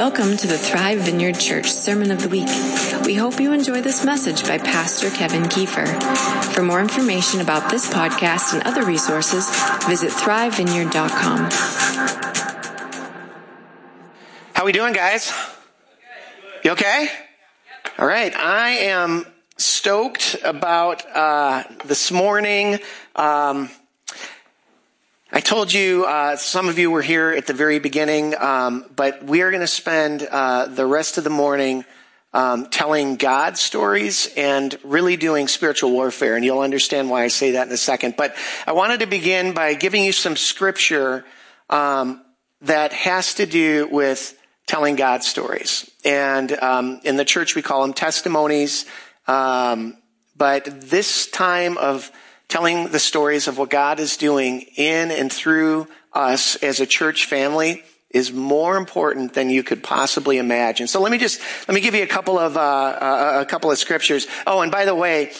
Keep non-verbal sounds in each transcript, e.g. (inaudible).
Welcome to the Thrive Vineyard Church Sermon of the Week. We hope you enjoy this message by Pastor Kevin Kiefer. For more information about this podcast and other resources, visit thrivevineyard.com. How we doing, guys? You okay? All right. I am stoked about uh, this morning. Um, I told you, uh, some of you were here at the very beginning, um, but we are going to spend uh, the rest of the morning um, telling God stories and really doing spiritual warfare. And you'll understand why I say that in a second. But I wanted to begin by giving you some scripture um, that has to do with telling God stories. And um, in the church, we call them testimonies. Um, but this time of telling the stories of what God is doing in and through us as a church family is more important than you could possibly imagine. So let me just let me give you a couple of uh, a couple of scriptures. Oh, and by the way,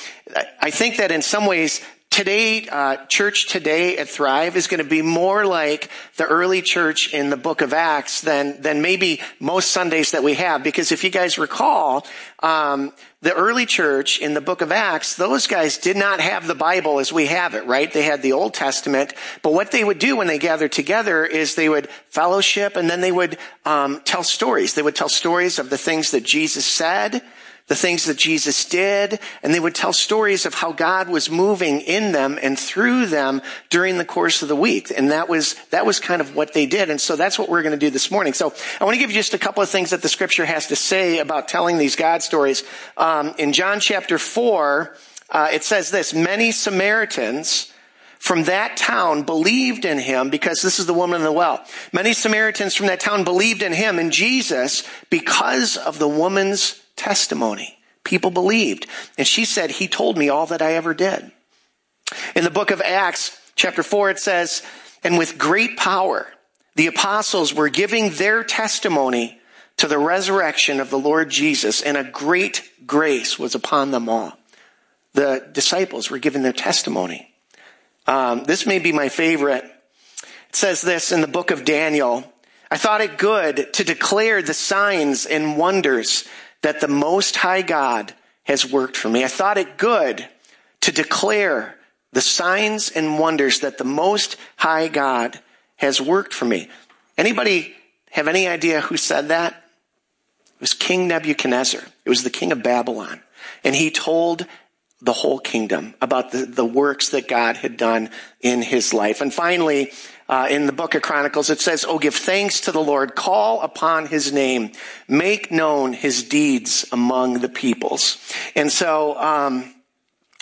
I think that in some ways today, uh, church today at Thrive is going to be more like the early church in the book of Acts than, than maybe most Sundays that we have. Because if you guys recall, um, the early church in the book of Acts, those guys did not have the Bible as we have it, right? They had the Old Testament. But what they would do when they gathered together is they would fellowship and then they would um, tell stories. They would tell stories of the things that Jesus said the things that Jesus did, and they would tell stories of how God was moving in them and through them during the course of the week. And that was, that was kind of what they did. And so that's what we're going to do this morning. So I want to give you just a couple of things that the scripture has to say about telling these God stories. Um, in John chapter 4, uh, it says this, many Samaritans, from that town believed in him because this is the woman in the well. Many Samaritans from that town believed in him and Jesus because of the woman's testimony. People believed. And she said, He told me all that I ever did. In the book of Acts, chapter 4, it says, And with great power, the apostles were giving their testimony to the resurrection of the Lord Jesus, and a great grace was upon them all. The disciples were giving their testimony. Um, this may be my favorite. It says this in the book of Daniel. I thought it good to declare the signs and wonders that the Most High God has worked for me. I thought it good to declare the signs and wonders that the Most High God has worked for me. Anybody have any idea who said that? It was King Nebuchadnezzar. It was the king of Babylon. And he told the whole kingdom about the, the works that God had done in his life. And finally, uh, in the book of Chronicles, it says, Oh, give thanks to the Lord, call upon his name, make known his deeds among the peoples. And so, um,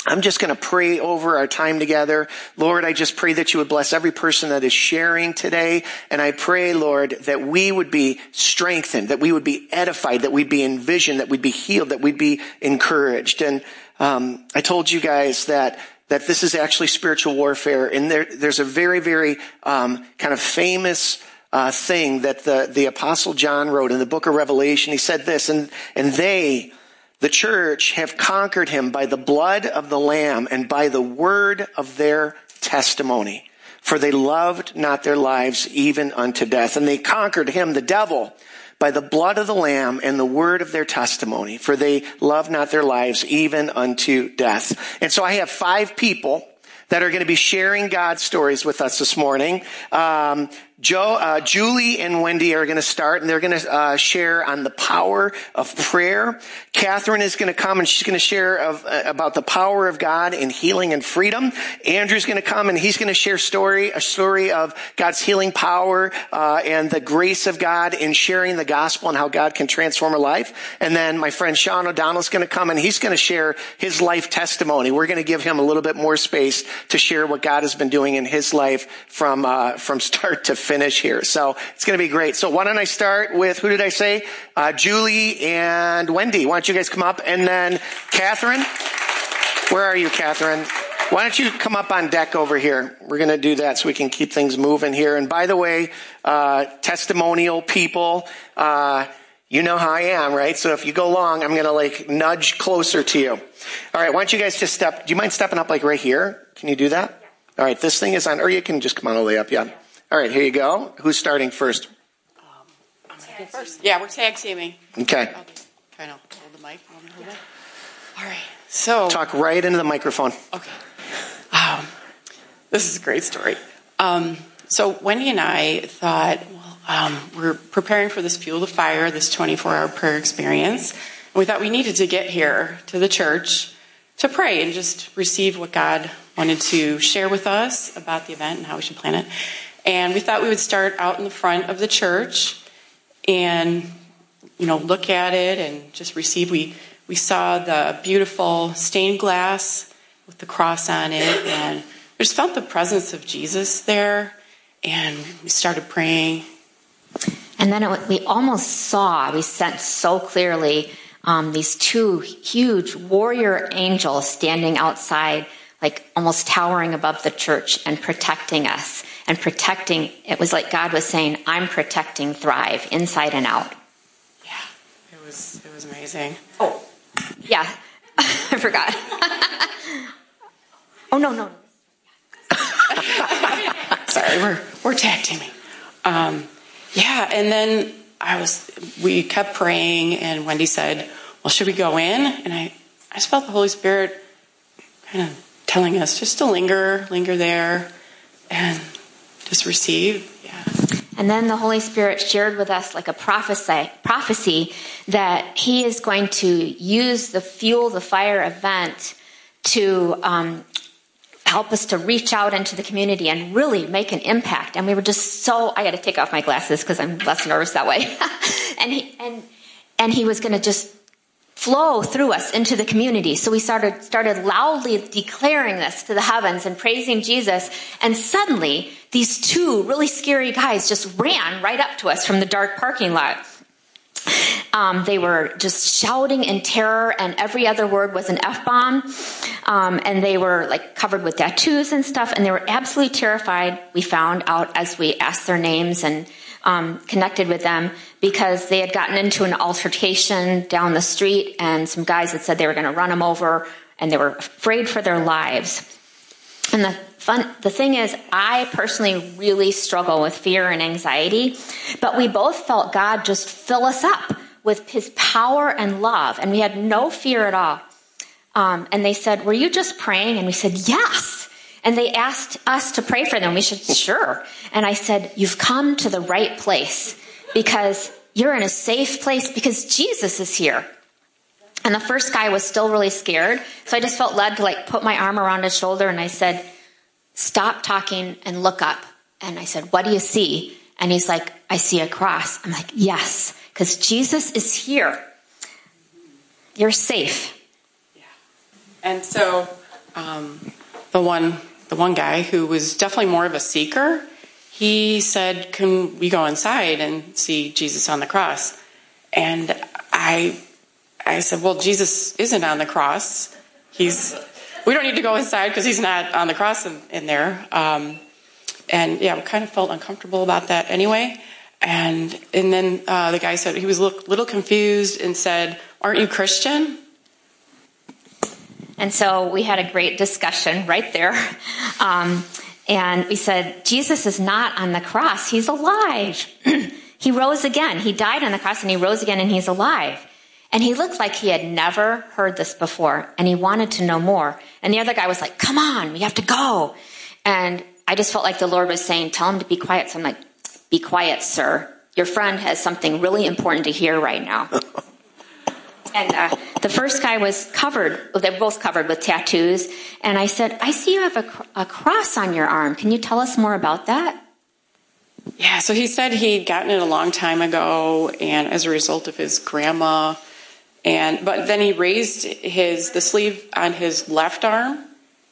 I'm just going to pray over our time together. Lord, I just pray that you would bless every person that is sharing today. And I pray, Lord, that we would be strengthened, that we would be edified, that we'd be envisioned, that we'd be healed, that we'd be encouraged. And um, I told you guys that that this is actually spiritual warfare. And there, there's a very, very um, kind of famous uh, thing that the, the apostle John wrote in the book of Revelation. He said this, and, and they, the church, have conquered him by the blood of the Lamb and by the word of their testimony. For they loved not their lives even unto death. And they conquered him, the devil, by the blood of the Lamb and the word of their testimony, for they love not their lives even unto death. And so I have five people that are going to be sharing God's stories with us this morning. Um, Joe, uh, Julie and Wendy are going to start and they're going to uh, share on the power of prayer. Catherine is going to come and she's going to share of, uh, about the power of God in healing and freedom. Andrew's going to come and he's going to share story, a story of God's healing power uh, and the grace of God in sharing the gospel and how God can transform a life. And then my friend Sean O'Donnell is going to come and he's going to share his life testimony. We're going to give him a little bit more space to share what God has been doing in his life from uh, from (laughs) start to finish here. So it's going to be great. So why don't I start with, who did I say? Uh, Julie and Wendy. Why don't you guys come up? And then Catherine. Where are you, Catherine? Why don't you come up on deck over here? We're going to do that so we can keep things moving here. And by the way, uh, testimonial people, uh, you know how I am, right? So if you go long, I'm going to like nudge closer to you. All right. Why don't you guys just step? Do you mind stepping up like right here? Can you do that? All right. This thing is on, or you can just come on all the way up. Yeah. All right, here you go. Who's starting first? Um, first. Yeah, we're tag teaming. Okay. I'll kind of hold the mic. To? All right. So Talk right into the microphone. Okay. Um, this is a great story. Um, so Wendy and I thought, well, um, we're preparing for this Fuel the Fire, this 24-hour prayer experience, and we thought we needed to get here to the church to pray and just receive what God wanted to share with us about the event and how we should plan it. And we thought we would start out in the front of the church and you know look at it and just receive. We we saw the beautiful stained glass with the cross on it, and we just felt the presence of Jesus there. And we started praying. And then it, we almost saw, we sensed so clearly um, these two huge warrior angels standing outside, like almost towering above the church and protecting us and protecting. It was like God was saying, I'm protecting Thrive inside and out. Yeah, it was it was amazing. Oh, yeah. (laughs) I forgot. (laughs) oh, no, no. (laughs) Sorry, we're we're tag teaming. Um, yeah, and then I was we kept praying, and Wendy said, "Well, should we go in?" And I I just felt the Holy Spirit kind of telling us just to linger, linger there, and just receive. Yeah. And then the Holy Spirit shared with us like a prophecy, prophecy that He is going to use the Fuel the Fire event to um, help us to reach out into the community and really make an impact. And we were just so, I got to take off my glasses because I'm less nervous that way. (laughs) and, he, and, and He was going to just flow through us into the community. So we started, started loudly declaring this to the heavens and praising Jesus. And suddenly, these two really scary guys just ran right up to us from the dark parking lot. Um, they were just shouting in terror, and every other word was an F bomb. Um, and they were like covered with tattoos and stuff, and they were absolutely terrified. We found out as we asked their names and connected with them because they had gotten into an altercation down the street, and some guys had said they were going to run them over, and they were afraid for their lives. And the fun, the thing is, I personally really struggle with fear and anxiety, but we both felt God just fill us up with His power and love, and we had no fear at all. Um, and they said, "Were you just praying?" And we said, "Yes." And they asked us to pray for them. We said, "Sure." And I said, "You've come to the right place because you're in a safe place because Jesus is here." And the first guy was still really scared. So I just felt led to like put my arm around his shoulder and I said, stop talking and look up. And I said, what do you see? And he's like, I see a cross. I'm like, yes, because Jesus is here. You're safe. Yeah. And so um, the one the one guy who was definitely more of a seeker, he said, "Can we go inside and see Jesus on the cross?" And I I said, "Well, Jesus isn't on the cross. He's we don't need to go inside because he's not on the cross in, in there." Um, and yeah, I kind of felt uncomfortable about that anyway. And and then uh, the guy said he was a little, little confused and said, "Aren't you Christian?" And so we had a great discussion right there. Um, and we said, Jesus is not on the cross, he's alive. (clears throat) he rose again. He died on the cross and he rose again and he's alive. And he looked like he had never heard this before and he wanted to know more. And the other guy was like, Come on, we have to go. And I just felt like the Lord was saying, Tell him to be quiet. So I'm like, Be quiet, sir. Your friend has something really important to hear right now. (laughs) And uh, the first guy was covered, they're both covered with tattoos. And I said, I see you have a, a, cross on your arm. Can you tell us more about that? Yeah, so he said he'd gotten it a long time ago, and as a result of his grandma. And but then he raised his the sleeve on his left arm,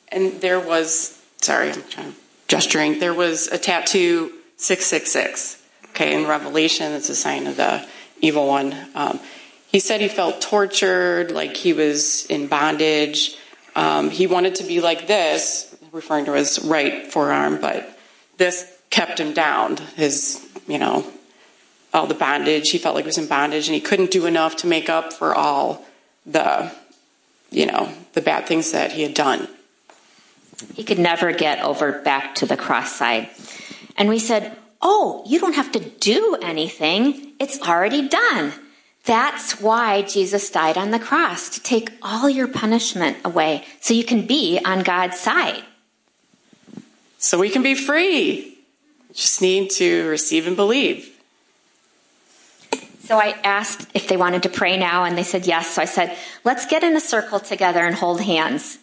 and there was sorry, I'm gesturing. There was a tattoo six six six. Okay, in Revelation, it's a sign of the evil one. Um, he said he felt tortured, like he was in bondage. Um, he wanted to be like this, referring to his right forearm, but this kept him down. His, you know, all the bondage. He felt like he was in bondage, and he couldn't do enough to make up for all the, you know, the bad things that he had done. He could never get over back to the cross side. And we said, Oh, you don't have to do anything. It's already done. That's why Jesus died on the cross, to take all your punishment away so you can be on God's side. So we can be free. Just need to receive and believe. So I asked if they wanted to pray now, and they said yes. So I said, let's get in a circle together and hold hands.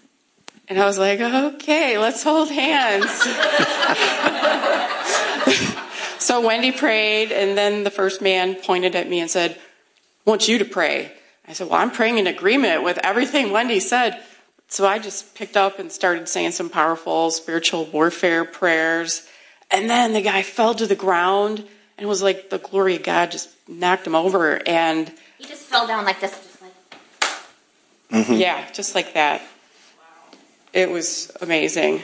And I was like, okay, let's hold hands. (laughs) so Wendy prayed, and then the first man pointed at me and said, want you to pray. I said, Well, I'm praying in agreement with everything Wendy said. So I just picked up and started saying some powerful spiritual warfare prayers. And then the guy fell to the ground and it was like the glory of God just knocked him over. And he just fell down like this, just like. Mm-hmm. Yeah, just like that. It was amazing.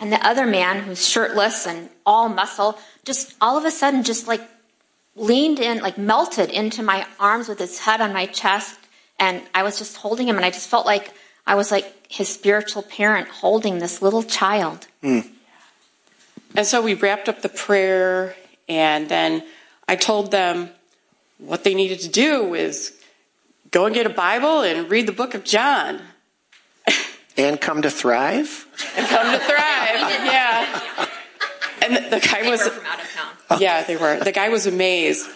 And the other man, who's shirtless and all muscle, just all of a sudden, just like leaned in, like melted into my arms with his head on my chest. And I was just holding him, and I just felt like I was like his spiritual parent holding this little child. Mm. And so we wrapped up the prayer, and then I told them what they needed to do is go and get a Bible and read the book of John. (laughs) And come to Thrive? and come to Thrive, (laughs) yeah. And the, the guy was. From out of town. Yeah, they were. The guy was amazed.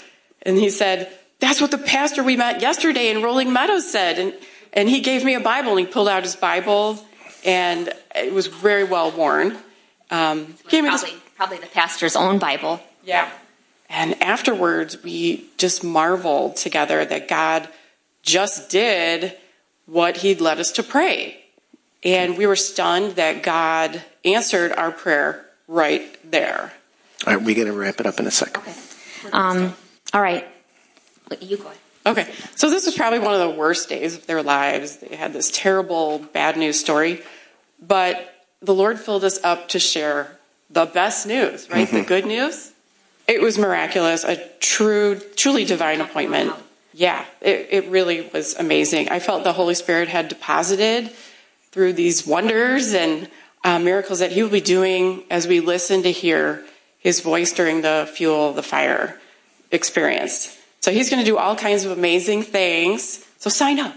And he said, That's what the pastor we met yesterday in Rolling Meadows said. And, and he gave me a Bible, and he pulled out his Bible, and it was very well worn. Um, gave probably, this, probably the pastor's own Bible. Yeah. And afterwards, we just marveled together that God just did what He'd led us to pray. And we were stunned that God answered our prayer right there. All right, we're going to wrap it up in a second. Okay. Um, all right. You go ahead. Okay, so this was probably one of the worst days of their lives. They had this terrible bad news story, but the Lord filled us up to share the best news, right? Mm-hmm. The good news. It was miraculous, a true, truly divine appointment. Yeah, it, it really was amazing. I felt the Holy Spirit had deposited through these wonders and uh, miracles that He will be doing as we listen to hear His voice during the fuel the fire experience. So He's going to do all kinds of amazing things. So sign up.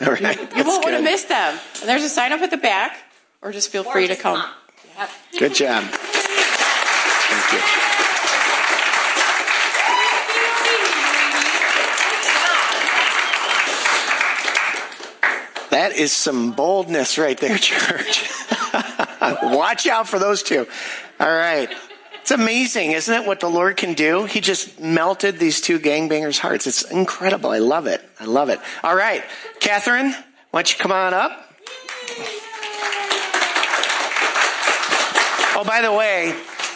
All right. You, you won't want to miss them. And there's a sign up at the back, or just feel or free just to come. Yep. Good job. Thank you. That is some boldness right there, church. (laughs) Watch out for those two. All right. It's amazing, isn't it, what the Lord can do? He just melted these two gangbangers' hearts. It's incredible. I love it. I love it. All right. Catherine, why don't you come on up? Oh, by the way,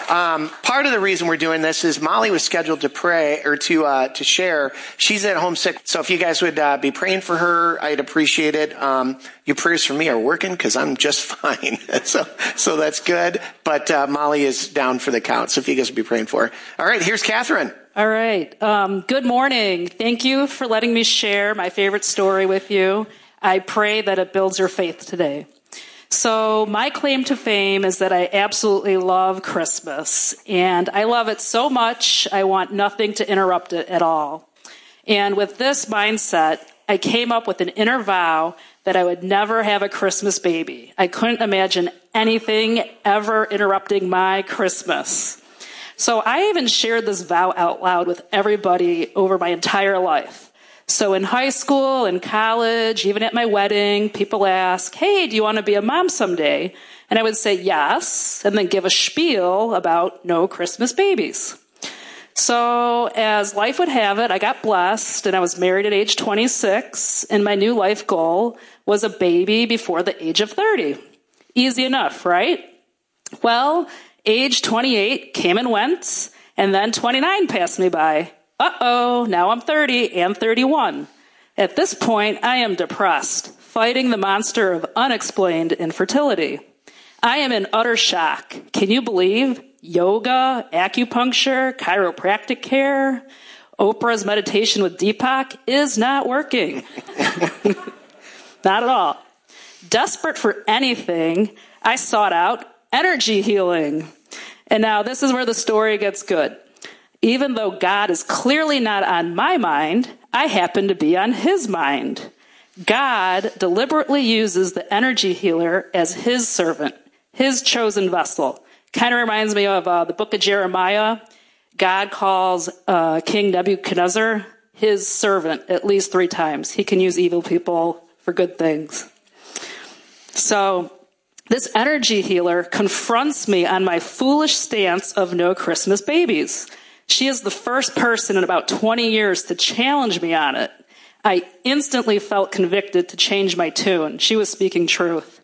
um, part of the reason we're doing this is Molly was scheduled to pray or to uh, to share. She's at home sick, so if you guys would uh, be praying for her, I'd appreciate it. Um, your prayers for me are working because I'm just (laughs) fine, so so that's good. But uh, Molly is down for the count, so if you guys would be praying for her. All right, here's Catherine. All right. Um, good morning. Thank you for letting me share my favorite story with you. I pray that it builds your faith today. So, my claim to fame is that I absolutely love Christmas. And I love it so much, I want nothing to interrupt it at all. And with this mindset, I came up with an inner vow that I would never have a Christmas baby. I couldn't imagine anything ever interrupting my Christmas. So I even shared this vow out loud with everybody over my entire life. So in high school, in college, even at my wedding, people ask, Hey, do you want to be a mom someday? And I would say yes, and then give a spiel about no Christmas babies. So as life would have it, I got blessed and I was married at age 26 and my new life goal was a baby before the age of 30. Easy enough, right? Well, age 28 came and went and then 29 passed me by uh oh, now I'm 30 and 31. At this point, I am depressed, fighting the monster of unexplained infertility. I am in utter shock. Can you believe? Yoga, acupuncture, chiropractic care, Oprah's meditation with Deepak is not working. (laughs) not at all. Desperate for anything, I sought out energy healing. And now this is where the story gets good. Even though God is clearly not on my mind, I happen to be on his mind. God deliberately uses the energy healer as his servant, his chosen vessel. Kind of reminds me of uh, the book of Jeremiah. God calls uh, King Nebuchadnezzar his servant at least three times. He can use evil people for good things. So, this energy healer confronts me on my foolish stance of no Christmas babies. She is the first person in about 20 years to challenge me on it. I instantly felt convicted to change my tune. She was speaking truth.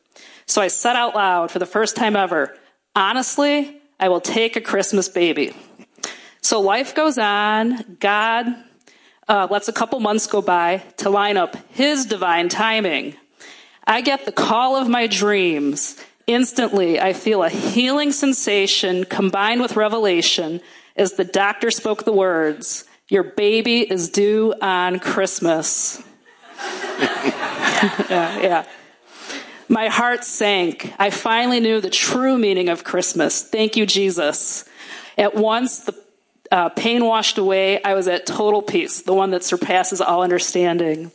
So I said out loud for the first time ever, honestly, I will take a Christmas baby. So life goes on. God uh, lets a couple months go by to line up His divine timing. I get the call of my dreams. Instantly, I feel a healing sensation combined with revelation as the doctor spoke the words, Your baby is due on Christmas. (laughs) yeah, yeah. My heart sank. I finally knew the true meaning of Christmas. Thank you, Jesus. At once, the uh, pain washed away. I was at total peace, the one that surpasses all understanding.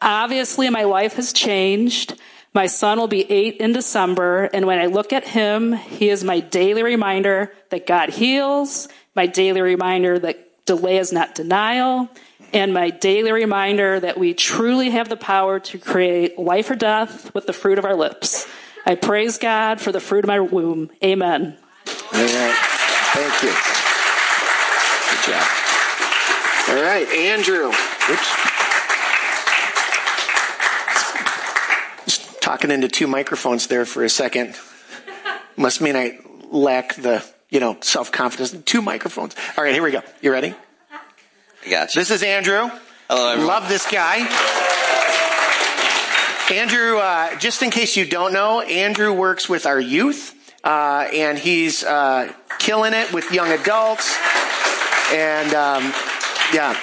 Obviously, my life has changed. My son will be eight in December, and when I look at him, he is my daily reminder that God heals, my daily reminder that delay is not denial, and my daily reminder that we truly have the power to create life or death with the fruit of our lips. I praise God for the fruit of my womb. Amen. All right. Thank you. Good job. All right, Andrew. Oops. Just talking into two microphones there for a second. Must mean I lack the, you know, self confidence. Two microphones. All right, here we go. You ready? I got you. This is Andrew. Hello, everyone. Love this guy. Andrew, uh, just in case you don't know, Andrew works with our youth, uh, and he's uh, killing it with young adults. And um, yeah,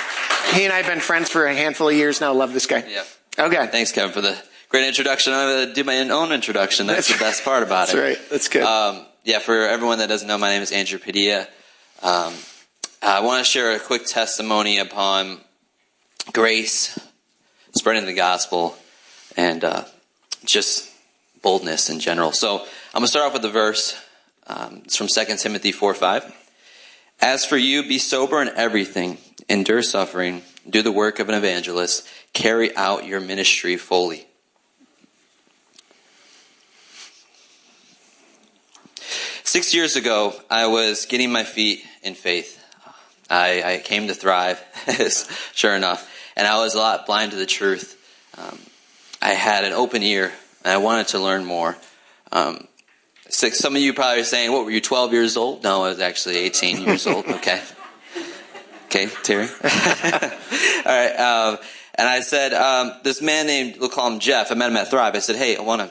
he and I have been friends for a handful of years now. Love this guy. Yeah. Okay. Thanks, Kevin, for the great introduction. I'm going to do my own introduction. That's, That's the best part about That's it. (laughs) That's right. That's good. Um, yeah, for everyone that doesn't know, my name is Andrew Padilla. Um, I want to share a quick testimony upon grace, spreading the gospel, and uh, just boldness in general. So I'm going to start off with the verse. Um, it's from 2 Timothy 4 5. As for you, be sober in everything, endure suffering, do the work of an evangelist, carry out your ministry fully. Six years ago, I was getting my feet in faith. I, I came to Thrive, (laughs) sure enough, and I was a lot blind to the truth. Um, I had an open ear, and I wanted to learn more. Um, so some of you probably are saying, "What were you, 12 years old?" No, I was actually 18 years old. (laughs) Okay, okay, Terry. (laughs) All right, um, and I said, um, "This man named we'll call him Jeff. I met him at Thrive. I said, "Hey, I want to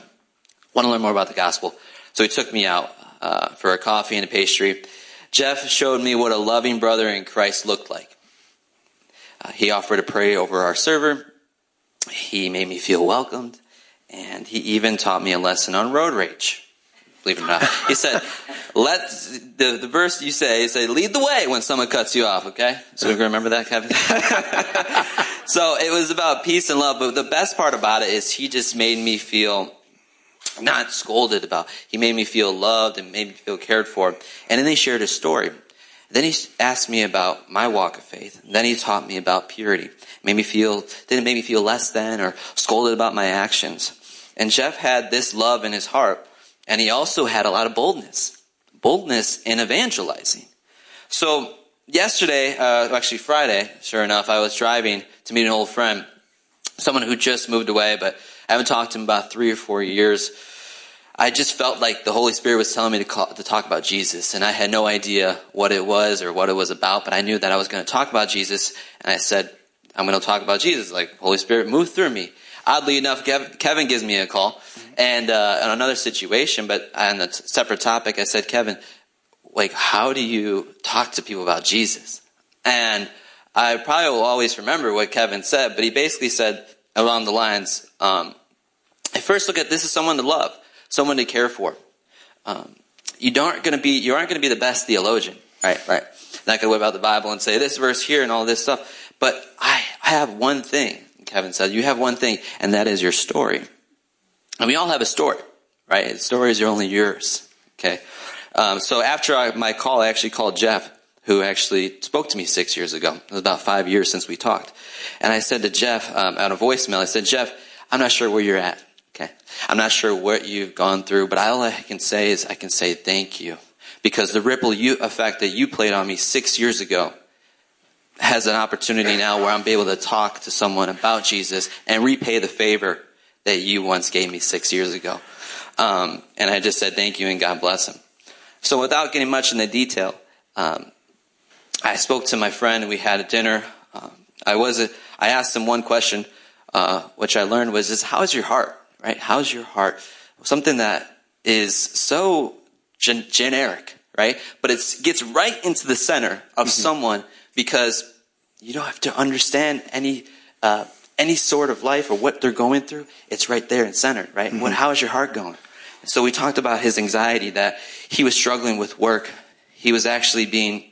want to learn more about the gospel." So he took me out uh, for a coffee and a pastry. Jeff showed me what a loving brother in Christ looked like. Uh, he offered to pray over our server. He made me feel welcomed, and he even taught me a lesson on road rage. Believe it or not, (laughs) he said, "Let the the verse you say say lead the way when someone cuts you off." Okay, so we remember that, Kevin. (laughs) (laughs) so it was about peace and love, but the best part about it is he just made me feel not scolded about. He made me feel loved and made me feel cared for. And then he shared his story. Then he asked me about my walk of faith. Then he taught me about purity. Made me feel, didn't make me feel less than or scolded about my actions. And Jeff had this love in his heart. And he also had a lot of boldness. Boldness in evangelizing. So yesterday, uh, actually Friday, sure enough, I was driving to meet an old friend. Someone who just moved away, but I haven't talked to him about three or four years. I just felt like the Holy Spirit was telling me to, call, to talk about Jesus, and I had no idea what it was or what it was about, but I knew that I was going to talk about Jesus, and I said, I'm going to talk about Jesus. Like, Holy Spirit, move through me. Oddly enough, Kevin gives me a call, and uh, another situation, but on a separate topic, I said, Kevin, like, how do you talk to people about Jesus? And I probably will always remember what Kevin said, but he basically said along the lines, um, I first look at this as someone to love, someone to care for. Um, you aren't going to be you aren't going to be the best theologian, right? Right. and I could whip out the Bible and say this verse here and all this stuff. But I, I have one thing, Kevin said, you have one thing, and that is your story. And we all have a story, right? Stories are only yours, okay? Um, so after I, my call, I actually called Jeff, who actually spoke to me six years ago. It was about five years since we talked. And I said to Jeff, um, out of voicemail, I said, Jeff, I'm not sure where you're at. Okay. I'm not sure what you've gone through, but all I can say is I can say thank you. Because the ripple you, effect that you played on me six years ago has an opportunity now where I'm able to talk to someone about Jesus and repay the favor that you once gave me six years ago. Um, and I just said thank you and God bless him. So without getting much in the detail, um, I spoke to my friend and we had a dinner. Um, I was, a, I asked him one question, uh, which I learned was, is how's your heart? Right? How's your heart? Something that is so gen- generic, right? But it gets right into the center of mm-hmm. someone because you don't have to understand any uh, any sort of life or what they're going through. It's right there and centered, right? Mm-hmm. What, how is your heart going? So we talked about his anxiety that he was struggling with work. He was actually being,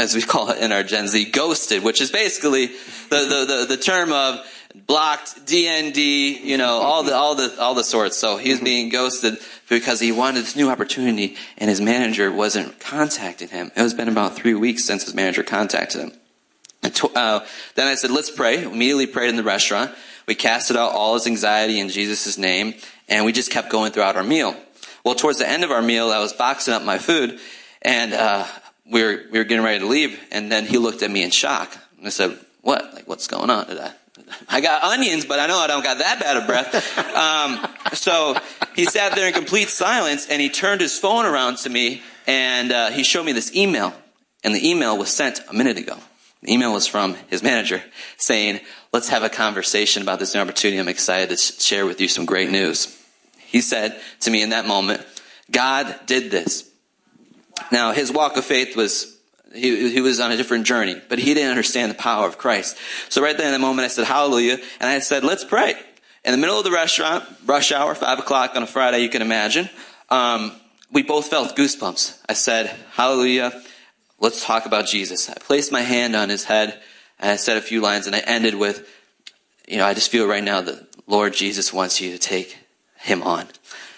as we (laughs) call it in our Gen Z, ghosted, which is basically the, the, the, the term of blocked, DND, you know, all the, all the, all the sorts. So he was mm-hmm. being ghosted because he wanted this new opportunity and his manager wasn't contacting him. It was been about three weeks since his manager contacted him. And to, uh, then I said, let's pray. Immediately prayed in the restaurant. We casted out all his anxiety in Jesus' name and we just kept going throughout our meal. Well, towards the end of our meal, I was boxing up my food and, uh, we were, we were getting ready to leave and then he looked at me in shock. And I said, what? Like, what's going on? Did I, I got onions, but I know I don't got that bad of breath. Um, so he sat there in complete silence and he turned his phone around to me and uh, he showed me this email. And the email was sent a minute ago. The email was from his manager saying, let's have a conversation about this new opportunity. I'm excited to share with you some great news. He said to me in that moment, God did this. Now, his walk of faith was he, he was on a different journey, but he didn't understand the power of Christ. So right there in the moment, I said, hallelujah. And I said, let's pray. In the middle of the restaurant, rush hour, five o'clock on a Friday, you can imagine. Um, we both felt goosebumps. I said, hallelujah. Let's talk about Jesus. I placed my hand on his head and I said a few lines and I ended with, you know, I just feel right now that Lord Jesus wants you to take him on.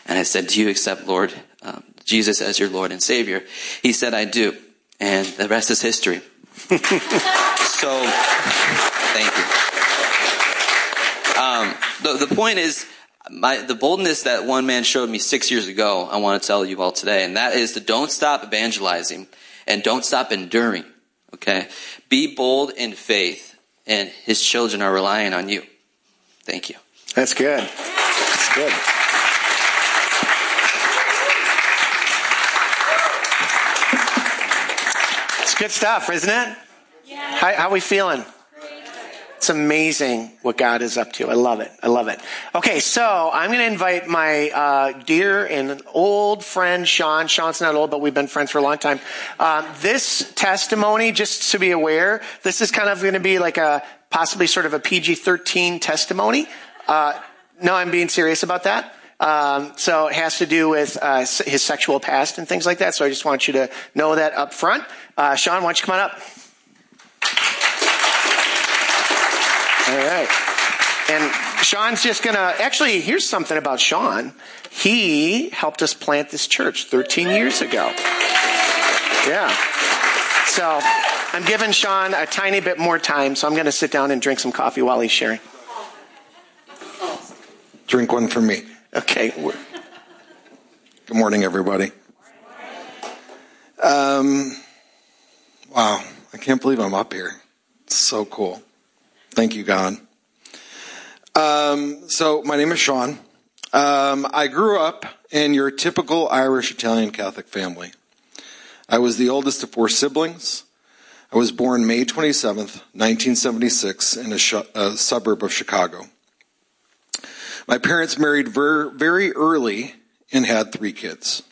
And I said, do you accept Lord um, Jesus as your Lord and Savior? He said, I do and the rest is history. (laughs) so, thank you. Um, the, the point is, my, the boldness that one man showed me six years ago, I want to tell you all today, and that is to don't stop evangelizing and don't stop enduring. Okay? Be bold in faith, and his children are relying on you. Thank you. That's good. That's good. Good stuff, isn't it? Yeah. How, how we feeling? It's amazing what God is up to. I love it. I love it. Okay, so I'm going to invite my uh, dear and old friend Sean. Sean's not old, but we've been friends for a long time. Um, this testimony, just to be aware, this is kind of going to be like a possibly sort of a PG-13 testimony. Uh, no, I'm being serious about that. Um, so it has to do with uh, his sexual past and things like that. So I just want you to know that up front. Uh, Sean, why don't you come on up? All right. And Sean's just going to, actually, here's something about Sean. He helped us plant this church 13 years ago. Yeah. So I'm giving Sean a tiny bit more time, so I'm going to sit down and drink some coffee while he's sharing. Drink one for me. Okay. Good morning, everybody. Um, wow, I can't believe I'm up here. It's so cool. Thank you, God. Um, so, my name is Sean. Um, I grew up in your typical Irish Italian Catholic family. I was the oldest of four siblings. I was born May 27th, 1976, in a, sh- a suburb of Chicago. My parents married ver- very early and had three kids.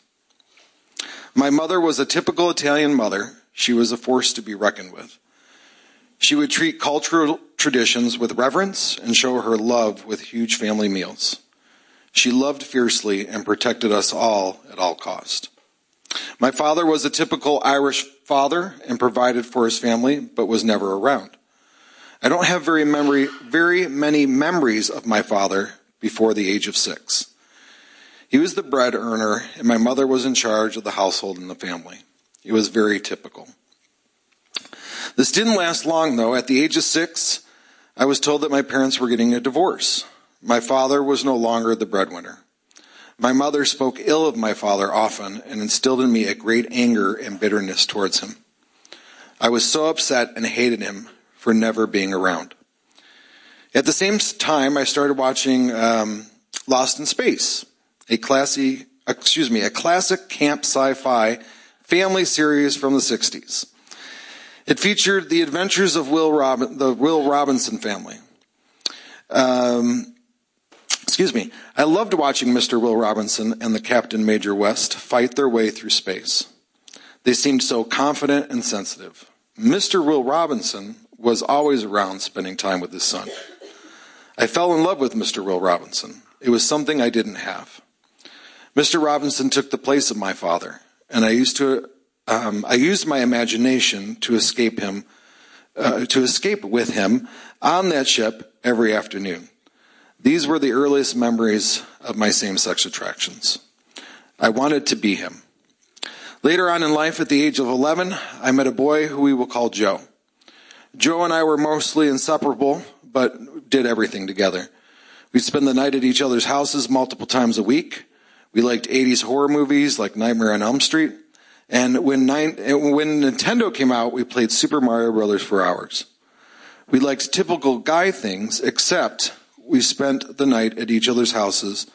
My mother was a typical Italian mother. She was a force to be reckoned with. She would treat cultural traditions with reverence and show her love with huge family meals. She loved fiercely and protected us all at all cost. My father was a typical Irish father and provided for his family, but was never around. I don't have very memory, very many memories of my father before the age of six. He was the bread earner, and my mother was in charge of the household and the family. It was very typical. This didn't last long, though. At the age of six, I was told that my parents were getting a divorce. My father was no longer the breadwinner. My mother spoke ill of my father often and instilled in me a great anger and bitterness towards him. I was so upset and hated him for never being around. At the same time, I started watching um, Lost in Space, a classy, excuse me, a classic camp sci-fi family series from the 60s. It featured the adventures of Will Robin, the Will Robinson family. Um, excuse me. I loved watching Mr. Will Robinson and the Captain Major West fight their way through space. They seemed so confident and sensitive. Mr. Will Robinson was always around spending time with his son. I fell in love with Mr. Will Robinson. It was something I didn't have. Mr. Robinson took the place of my father, and I used to um, I used my imagination to escape him, uh, to escape with him on that ship every afternoon. These were the earliest memories of my same-sex attractions. I wanted to be him. Later on in life, at the age of 11, I met a boy who we will call Joe. Joe and I were mostly inseparable, but did everything together. We'd spend the night at each other's houses multiple times a week. We liked 80s horror movies like Nightmare on Elm Street. And when, nine, when Nintendo came out, we played Super Mario Brothers for hours. We liked typical guy things, except we spent the night at each other's houses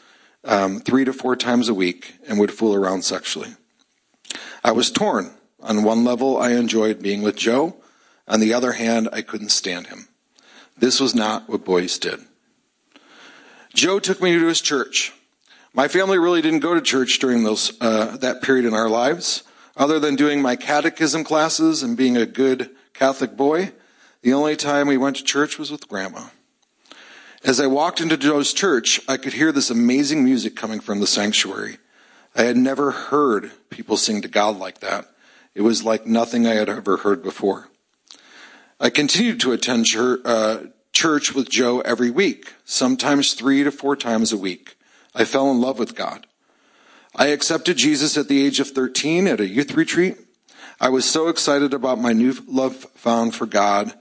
um, three to four times a week and would fool around sexually. I was torn. On one level, I enjoyed being with Joe. On the other hand, I couldn't stand him. This was not what boys did. Joe took me to his church. My family really didn't go to church during those uh, that period in our lives. Other than doing my catechism classes and being a good Catholic boy, the only time we went to church was with Grandma. As I walked into Joe's church, I could hear this amazing music coming from the sanctuary. I had never heard people sing to God like that. It was like nothing I had ever heard before. I continued to attend church, uh, church with Joe every week, sometimes three to four times a week. I fell in love with God. I accepted Jesus at the age of 13 at a youth retreat. I was so excited about my new love found for God,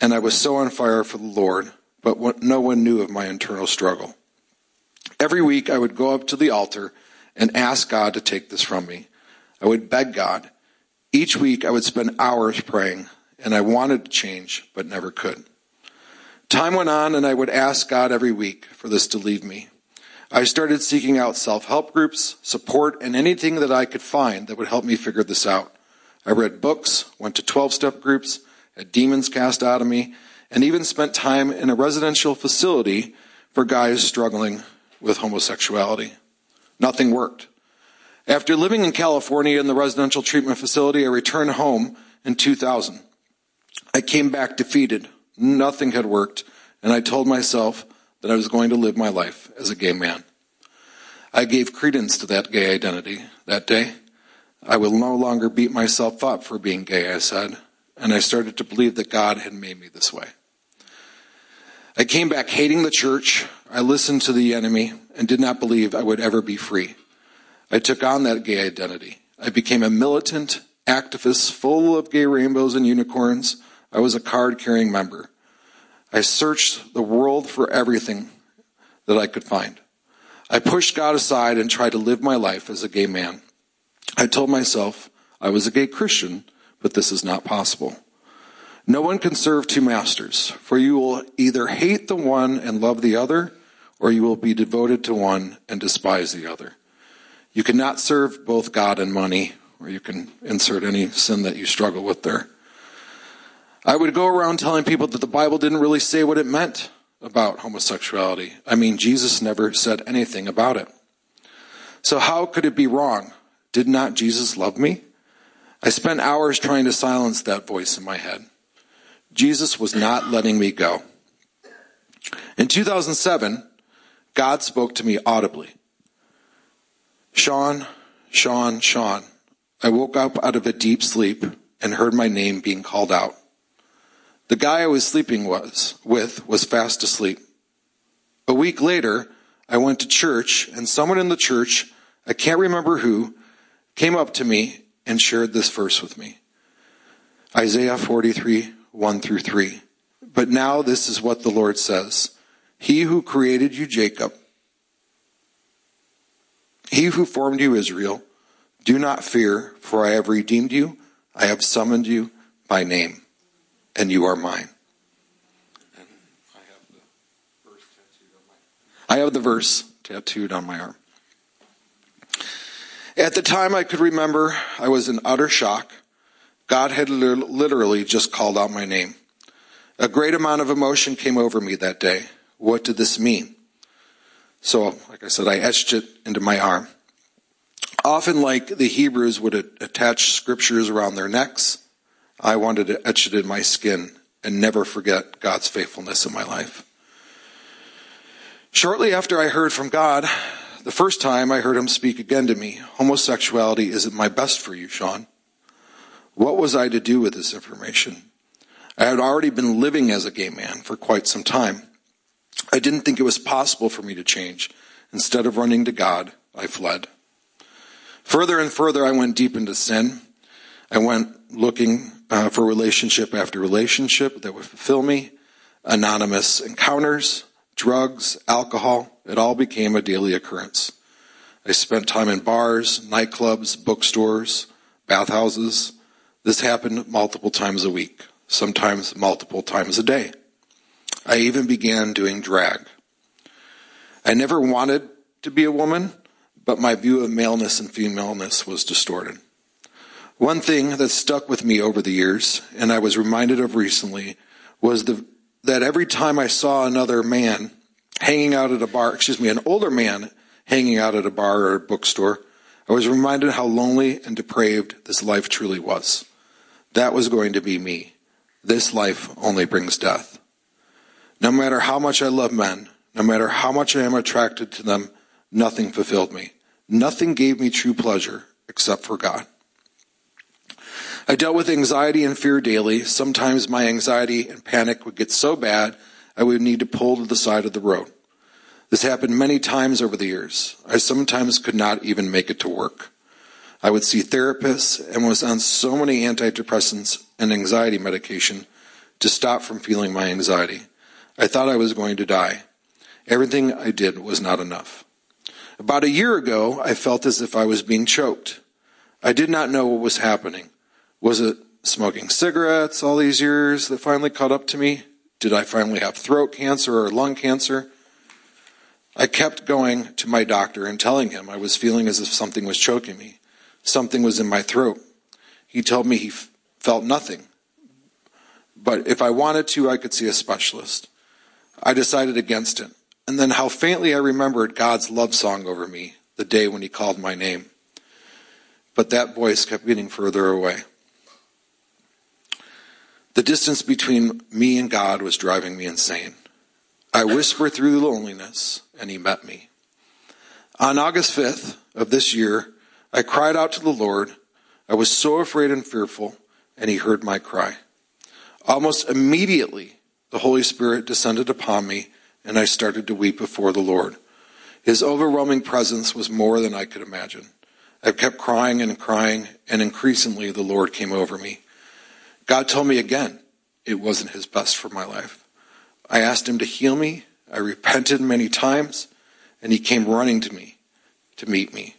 and I was so on fire for the Lord, but no one knew of my internal struggle. Every week I would go up to the altar and ask God to take this from me. I would beg God. Each week I would spend hours praying, and I wanted to change, but never could. Time went on, and I would ask God every week for this to leave me. I started seeking out self-help groups, support, and anything that I could find that would help me figure this out. I read books, went to 12-step groups, had demons cast out of me, and even spent time in a residential facility for guys struggling with homosexuality. Nothing worked. After living in California in the residential treatment facility, I returned home in 2000. I came back defeated. Nothing had worked, and I told myself that I was going to live my life as a gay man. I gave credence to that gay identity that day. I will no longer beat myself up for being gay, I said, and I started to believe that God had made me this way. I came back hating the church. I listened to the enemy and did not believe I would ever be free. I took on that gay identity. I became a militant activist full of gay rainbows and unicorns. I was a card carrying member. I searched the world for everything that I could find. I pushed God aside and tried to live my life as a gay man. I told myself I was a gay Christian, but this is not possible. No one can serve two masters, for you will either hate the one and love the other, or you will be devoted to one and despise the other. You cannot serve both God and money, or you can insert any sin that you struggle with there. I would go around telling people that the Bible didn't really say what it meant about homosexuality. I mean, Jesus never said anything about it. So how could it be wrong? Did not Jesus love me? I spent hours trying to silence that voice in my head. Jesus was not letting me go. In 2007, God spoke to me audibly. Sean, Sean, Sean, I woke up out of a deep sleep and heard my name being called out. The guy I was sleeping was, with was fast asleep. A week later, I went to church and someone in the church, I can't remember who, came up to me and shared this verse with me. Isaiah 43, 1 through 3. But now this is what the Lord says. He who created you, Jacob, he who formed you, Israel, do not fear, for I have redeemed you. I have summoned you by name, and you are mine. I have the verse tattooed on my arm. At the time I could remember, I was in utter shock. God had literally just called out my name. A great amount of emotion came over me that day. What did this mean? So, like I said, I etched it into my arm. Often, like the Hebrews would attach scriptures around their necks, I wanted to etch it in my skin and never forget God's faithfulness in my life. Shortly after I heard from God, the first time I heard him speak again to me, homosexuality isn't my best for you, Sean. What was I to do with this information? I had already been living as a gay man for quite some time. I didn't think it was possible for me to change. Instead of running to God, I fled. Further and further, I went deep into sin. I went looking uh, for relationship after relationship that would fulfill me, anonymous encounters, drugs, alcohol. It all became a daily occurrence. I spent time in bars, nightclubs, bookstores, bathhouses. This happened multiple times a week, sometimes multiple times a day. I even began doing drag. I never wanted to be a woman, but my view of maleness and femaleness was distorted. One thing that stuck with me over the years, and I was reminded of recently, was the, that every time I saw another man hanging out at a bar, excuse me, an older man hanging out at a bar or a bookstore, I was reminded how lonely and depraved this life truly was. That was going to be me. This life only brings death. No matter how much I love men, no matter how much I am attracted to them, nothing fulfilled me. Nothing gave me true pleasure except for God. I dealt with anxiety and fear daily. Sometimes my anxiety and panic would get so bad I would need to pull to the side of the road. This happened many times over the years. I sometimes could not even make it to work. I would see therapists and was on so many antidepressants and anxiety medication to stop from feeling my anxiety. I thought I was going to die. Everything I did was not enough. About a year ago, I felt as if I was being choked. I did not know what was happening. Was it smoking cigarettes all these years that finally caught up to me? Did I finally have throat cancer or lung cancer? I kept going to my doctor and telling him I was feeling as if something was choking me. Something was in my throat. He told me he f- felt nothing. But if I wanted to, I could see a specialist. I decided against it. And then how faintly I remembered God's love song over me the day when he called my name. But that voice kept getting further away. The distance between me and God was driving me insane. I whispered through the loneliness, and he met me. On August 5th of this year, I cried out to the Lord. I was so afraid and fearful, and he heard my cry. Almost immediately, the Holy Spirit descended upon me and I started to weep before the Lord. His overwhelming presence was more than I could imagine. I kept crying and crying, and increasingly the Lord came over me. God told me again it wasn't his best for my life. I asked him to heal me. I repented many times, and he came running to me to meet me.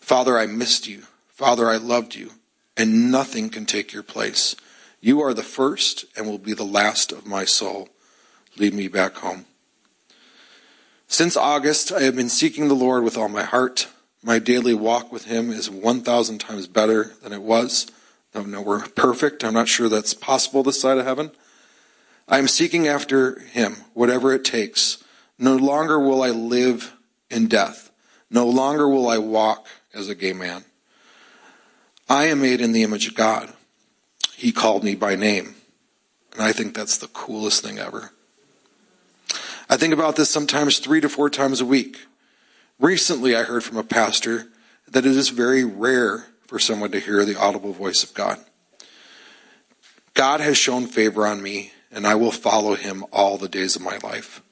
Father, I missed you. Father, I loved you, and nothing can take your place. You are the first and will be the last of my soul. Lead me back home. Since August, I have been seeking the Lord with all my heart. My daily walk with Him is 1,000 times better than it was. No, no, we're perfect. I'm not sure that's possible this side of heaven. I am seeking after Him, whatever it takes. No longer will I live in death. No longer will I walk as a gay man. I am made in the image of God. He called me by name. And I think that's the coolest thing ever. I think about this sometimes three to four times a week. Recently, I heard from a pastor that it is very rare for someone to hear the audible voice of God. God has shown favor on me, and I will follow him all the days of my life.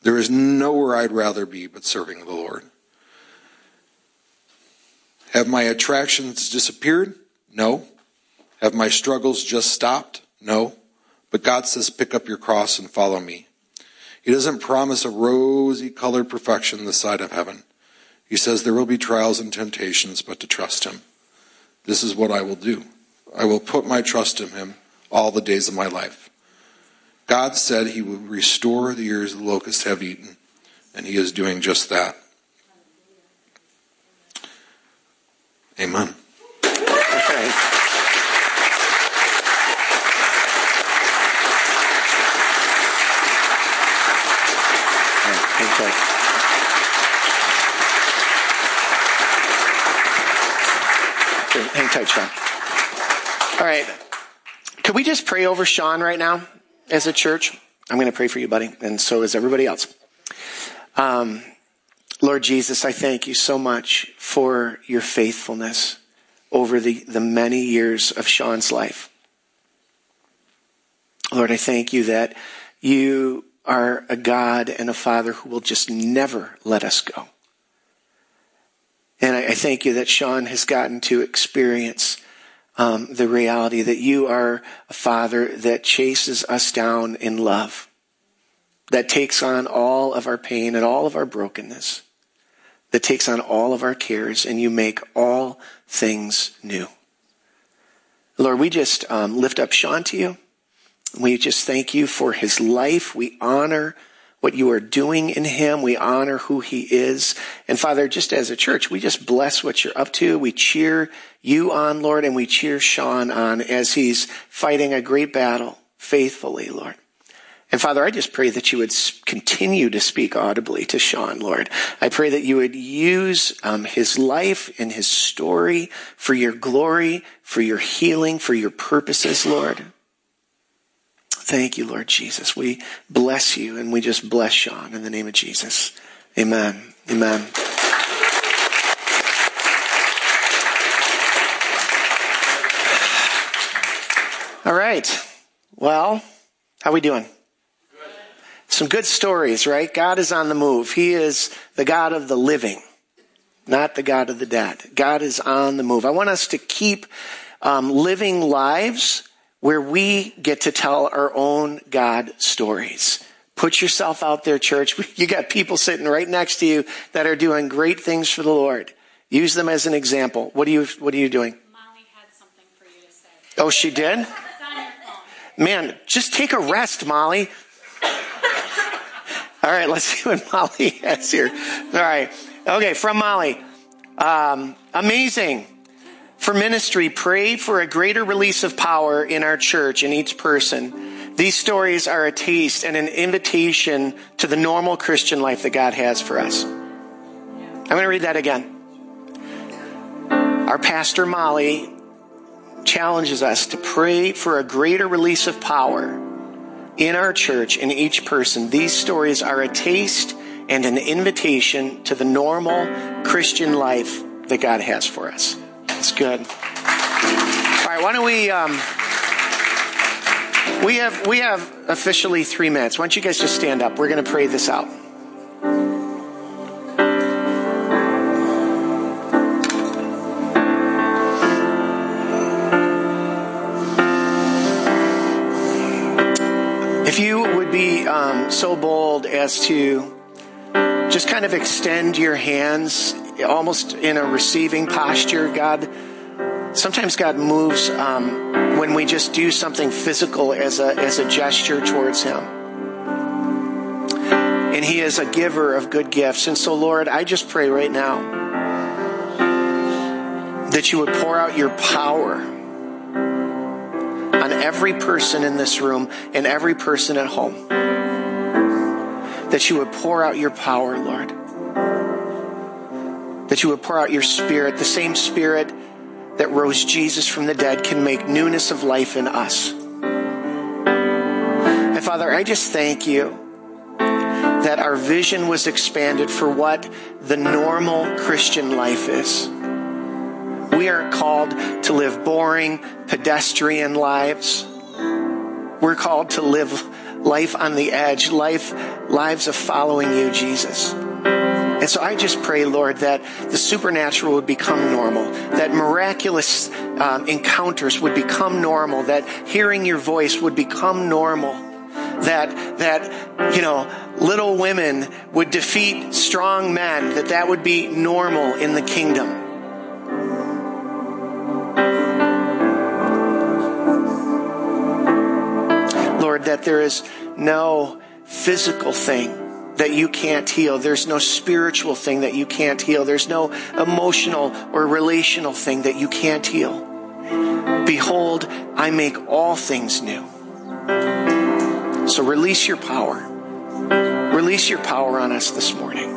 There is nowhere I'd rather be but serving the Lord. Have my attractions disappeared? No. Have my struggles just stopped? No. But God says, pick up your cross and follow me. He doesn't promise a rosy colored perfection this side of heaven. He says there will be trials and temptations, but to trust Him. This is what I will do. I will put my trust in Him all the days of my life. God said He would restore the years the locusts have eaten, and He is doing just that. Amen. Okay. Hang tight. Hang tight, Sean. All right. Could we just pray over Sean right now as a church? I'm going to pray for you, buddy, and so is everybody else. Um, Lord Jesus, I thank you so much for your faithfulness over the, the many years of Sean's life. Lord, I thank you that you are a God and a Father who will just never let us go. And I, I thank you that Sean has gotten to experience um, the reality that you are a Father that chases us down in love, that takes on all of our pain and all of our brokenness, that takes on all of our cares, and you make all things new. Lord, we just um, lift up Sean to you. We just thank you for his life. We honor what you are doing in him. We honor who he is. And Father, just as a church, we just bless what you're up to. We cheer you on, Lord, and we cheer Sean on as he's fighting a great battle faithfully, Lord. And Father, I just pray that you would continue to speak audibly to Sean, Lord. I pray that you would use um, his life and his story for your glory, for your healing, for your purposes, Lord. Thank you, Lord Jesus. We bless you and we just bless Sean in the name of Jesus. Amen. Amen. All right. Well, how we doing? Some good stories, right? God is on the move. He is the God of the living, not the God of the dead. God is on the move. I want us to keep um, living lives where we get to tell our own God stories. Put yourself out there, church. (laughs) You got people sitting right next to you that are doing great things for the Lord. Use them as an example. What are you, what are you doing? Molly had something for you to say. Oh, she did? It's on your phone. Man, just take a rest, Molly. (laughs) All right, let's see what Molly has here. All right. Okay, from Molly. Um, amazing. For ministry, pray for a greater release of power in our church in each person. These stories are a taste and an invitation to the normal Christian life that God has for us. I'm going to read that again. Our pastor Molly challenges us to pray for a greater release of power in our church in each person. These stories are a taste and an invitation to the normal Christian life that God has for us. It's good. All right, why don't we? Um, we have we have officially three minutes. Why don't you guys just stand up? We're going to pray this out. If you would be um, so bold as to just kind of extend your hands almost in a receiving posture, God. Sometimes God moves um, when we just do something physical as a, as a gesture towards Him. And He is a giver of good gifts. And so, Lord, I just pray right now that you would pour out your power on every person in this room and every person at home. That you would pour out your power, Lord. That you would pour out your spirit, the same spirit that rose Jesus from the dead can make newness of life in us. And Father, I just thank you that our vision was expanded for what the normal Christian life is. We aren't called to live boring, pedestrian lives. We're called to live life on the edge, life, lives of following you, Jesus. And so I just pray, Lord, that the supernatural would become normal, that miraculous um, encounters would become normal, that hearing your voice would become normal, that that you know little women would defeat strong men, that that would be normal in the kingdom. Lord, that there is no physical thing that you can't heal. There's no spiritual thing that you can't heal. There's no emotional or relational thing that you can't heal. Behold, I make all things new. So release your power. Release your power on us this morning.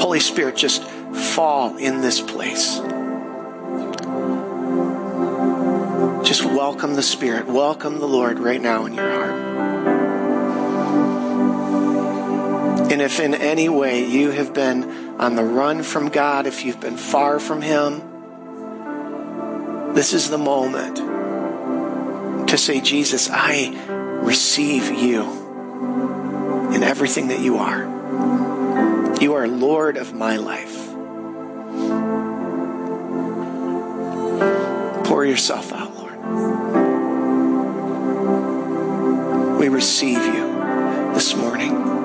Holy Spirit, just fall in this place. Just welcome the Spirit. Welcome the Lord right now in your heart. And if in any way you have been on the run from God, if you've been far from Him, this is the moment to say, Jesus, I receive you in everything that you are. You are Lord of my life. Pour yourself out, Lord. We receive you this morning.